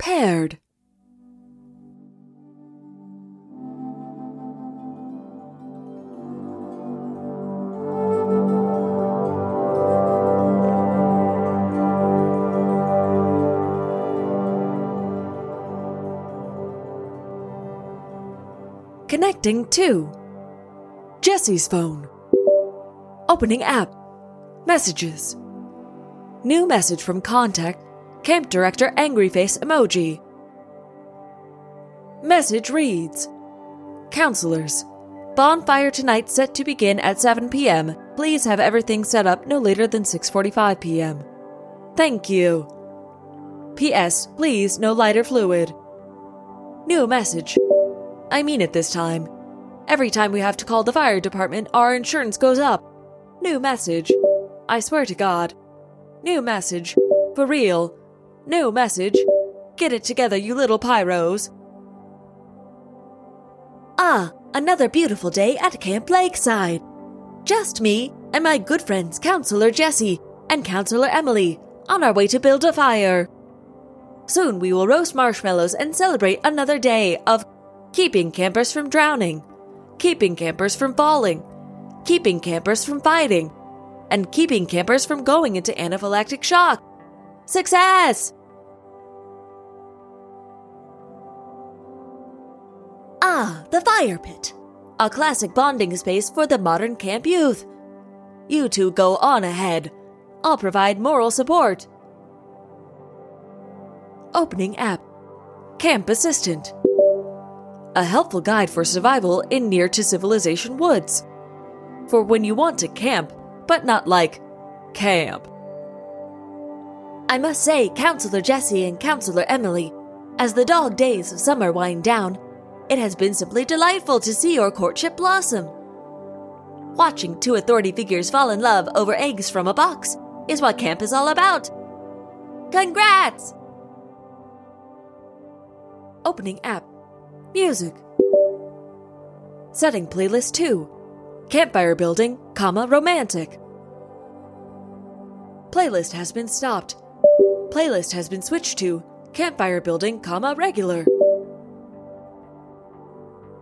Paired. Connecting to Jesse's phone. Opening app. Messages. New message from contact. Camp director angry face emoji. Message reads Counselors. Bonfire tonight set to begin at 7 p.m. Please have everything set up no later than 6:45 p.m. Thank you. P.S. Please no lighter fluid. New message. I mean it this time. Every time we have to call the fire department, our insurance goes up. New message. I swear to God. New message. For real. New message. Get it together, you little pyros. Ah, another beautiful day at Camp Lakeside. Just me and my good friends, Counselor Jesse and Counselor Emily, on our way to build a fire. Soon we will roast marshmallows and celebrate another day of keeping campers from drowning, keeping campers from falling, keeping campers from fighting, and keeping campers from going into anaphylactic shock. Success! Ah, the fire pit. A classic bonding space for the modern camp youth. You two go on ahead. I'll provide moral support. Opening app Camp Assistant. A helpful guide for survival in near to civilization woods. For when you want to camp, but not like camp. I must say, Counselor Jesse and Counselor Emily, as the dog days of summer wind down, it has been simply delightful to see your courtship blossom. Watching two authority figures fall in love over eggs from a box is what camp is all about. Congrats! Opening app. Music. Setting playlist 2. Campfire building, comma, romantic. Playlist has been stopped. Playlist has been switched to campfire building, comma, regular.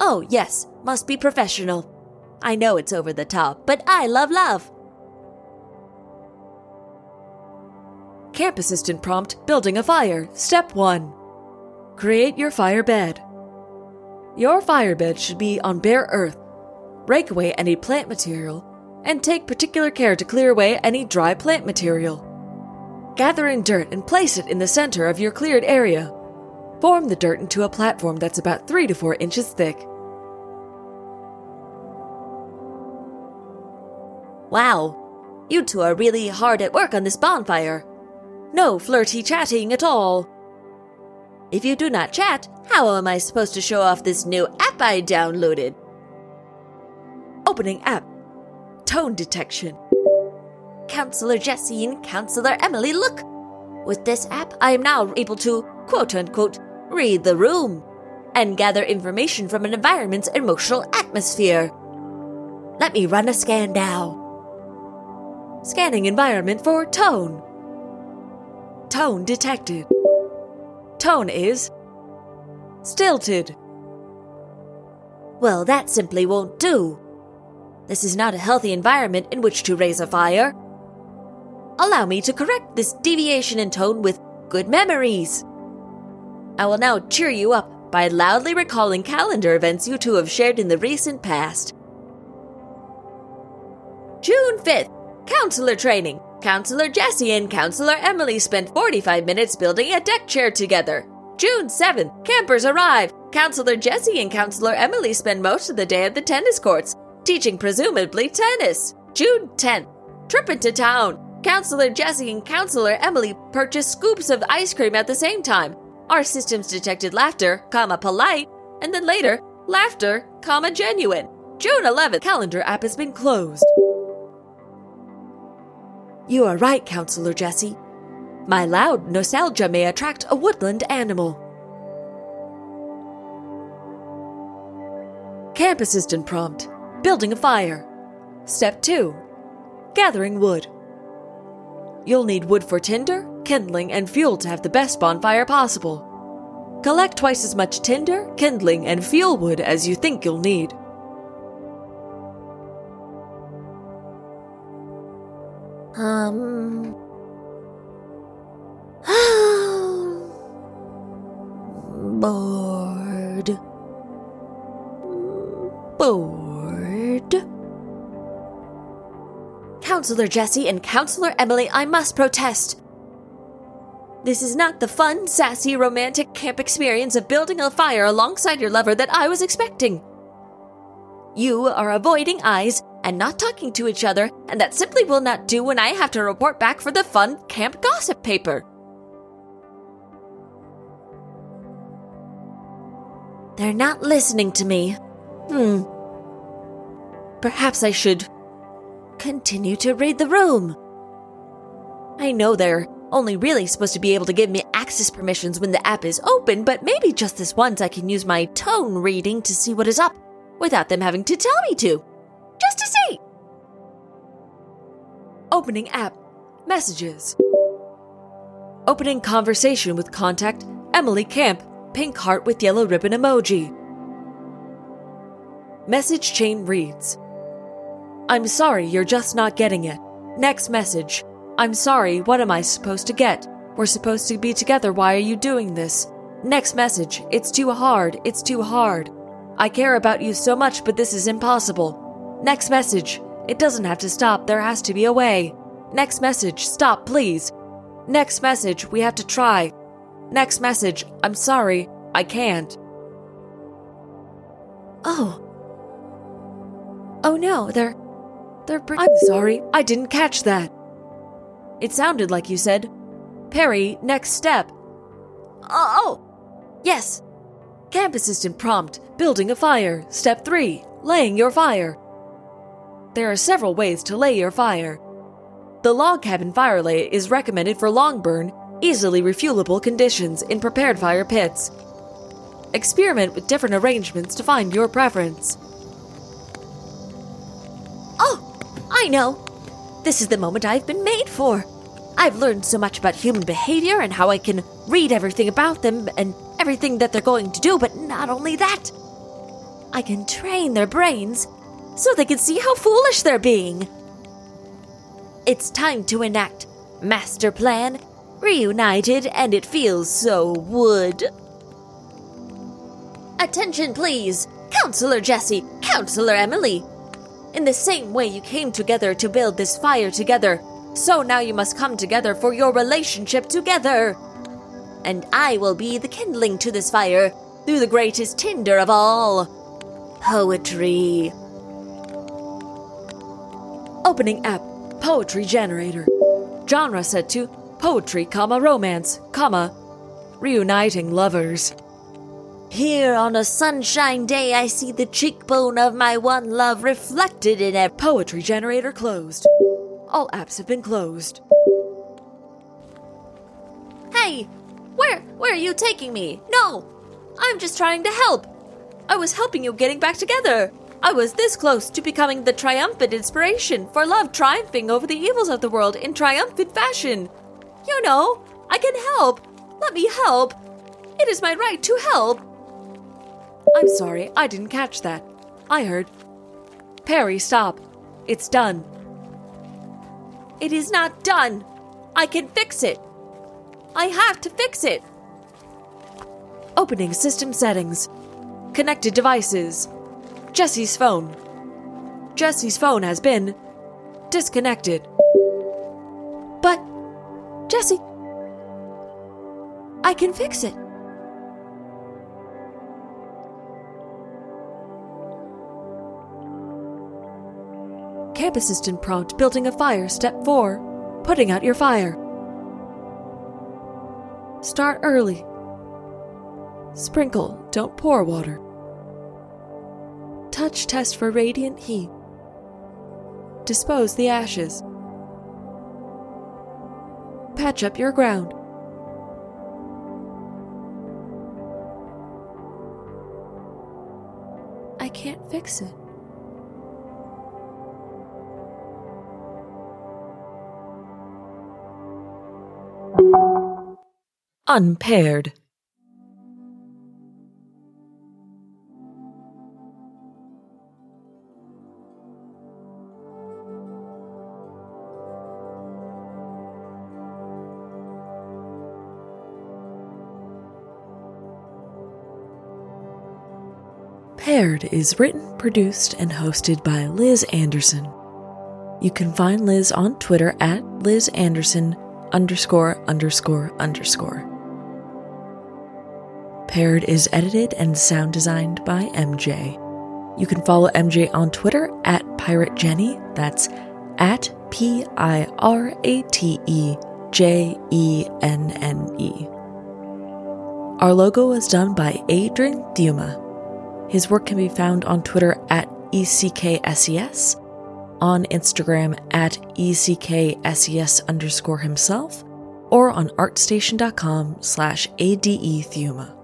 Oh, yes, must be professional. I know it's over the top, but I love love. Camp Assistant prompt Building a fire. Step 1. Create your fire bed. Your fire bed should be on bare earth. Rake away any plant material, and take particular care to clear away any dry plant material. Gather in dirt and place it in the center of your cleared area. Form the dirt into a platform that's about 3 to 4 inches thick. Wow, you two are really hard at work on this bonfire. No flirty chatting at all. If you do not chat, how am I supposed to show off this new app I downloaded? Opening app Tone detection. Counselor Jesse and Counselor Emily, look! With this app, I am now able to, quote unquote, read the room and gather information from an environment's emotional atmosphere. Let me run a scan now. Scanning environment for tone. Tone detected. Tone is stilted. Well, that simply won't do. This is not a healthy environment in which to raise a fire. Allow me to correct this deviation in tone with good memories. I will now cheer you up by loudly recalling calendar events you two have shared in the recent past. June 5th, Counselor Training. Counselor Jesse and Counselor Emily spent 45 minutes building a deck chair together. June 7th, campers arrive. Counselor Jesse and Counselor Emily spend most of the day at the tennis courts, teaching presumably tennis. June 10th, trip into town. Counselor Jesse and Counselor Emily purchased scoops of ice cream at the same time. Our systems detected laughter, comma polite, and then later, laughter, comma genuine. June 11th, calendar app has been closed. You are right, Counselor Jesse. My loud nostalgia may attract a woodland animal. Camp Assistant prompt Building a fire. Step 2 Gathering wood. You'll need wood for tinder, kindling, and fuel to have the best bonfire possible. Collect twice as much tinder, kindling, and fuel wood as you think you'll need. Um. Bored. Bored. Counselor Jesse and Counselor Emily, I must protest. This is not the fun, sassy, romantic camp experience of building a fire alongside your lover that I was expecting. You are avoiding eyes and not talking to each other, and that simply will not do when I have to report back for the fun camp gossip paper. They're not listening to me. Hmm. Perhaps I should continue to read the room. I know they're only really supposed to be able to give me access permissions when the app is open, but maybe just this once I can use my tone reading to see what is up without them having to tell me to. Just to see! Opening app. Messages. Opening conversation with contact Emily Camp, pink heart with yellow ribbon emoji. Message chain reads I'm sorry, you're just not getting it. Next message I'm sorry, what am I supposed to get? We're supposed to be together, why are you doing this? Next message It's too hard, it's too hard. I care about you so much, but this is impossible. Next message It doesn't have to stop, there has to be a way. Next message Stop, please. Next message We have to try. Next message I'm sorry, I can't. Oh. Oh no, they're. They're. Br- I'm sorry, I didn't catch that. It sounded like you said, Perry, next step. Oh, oh. Yes. Camp assistant prompt, building a fire. Step 3, laying your fire. There are several ways to lay your fire. The log cabin fire lay is recommended for long burn, easily refuelable conditions in prepared fire pits. Experiment with different arrangements to find your preference. I know. This is the moment I've been made for. I've learned so much about human behavior and how I can read everything about them and everything that they're going to do, but not only that. I can train their brains so they can see how foolish they're being. It's time to enact Master Plan Reunited, and it feels so wood. Attention, please! Counselor Jesse, Counselor Emily, in the same way you came together to build this fire together, so now you must come together for your relationship together. And I will be the kindling to this fire through the greatest tinder of all poetry. Opening app Poetry Generator. Genre set to poetry, comma romance, comma reuniting lovers. Here on a sunshine day, I see the cheekbone of my one love reflected in a poetry generator closed. All apps have been closed. Hey, where where are you taking me? No, I'm just trying to help. I was helping you getting back together. I was this close to becoming the triumphant inspiration for love triumphing over the evils of the world in triumphant fashion. You know, I can help. Let me help. It is my right to help. I'm sorry, I didn't catch that. I heard. Perry, stop. It's done. It is not done. I can fix it. I have to fix it. Opening system settings. Connected devices. Jesse's phone. Jesse's phone has been disconnected. But, Jesse, I can fix it. Camp assistant prompt building a fire. Step 4 putting out your fire. Start early. Sprinkle, don't pour water. Touch test for radiant heat. Dispose the ashes. Patch up your ground. I can't fix it. unpaired. Paired is written, produced, and hosted by Liz Anderson. You can find Liz on Twitter at Liz Anderson underscore underscore underscore. Paired is edited and sound designed by MJ. You can follow MJ on Twitter at Pirate Jenny. That's at P I R A T E J E N N E. Our logo was done by Adrian Theuma. His work can be found on Twitter at ECKSES, on Instagram at ECKSES underscore himself, or on artstation.com slash ADE Theuma.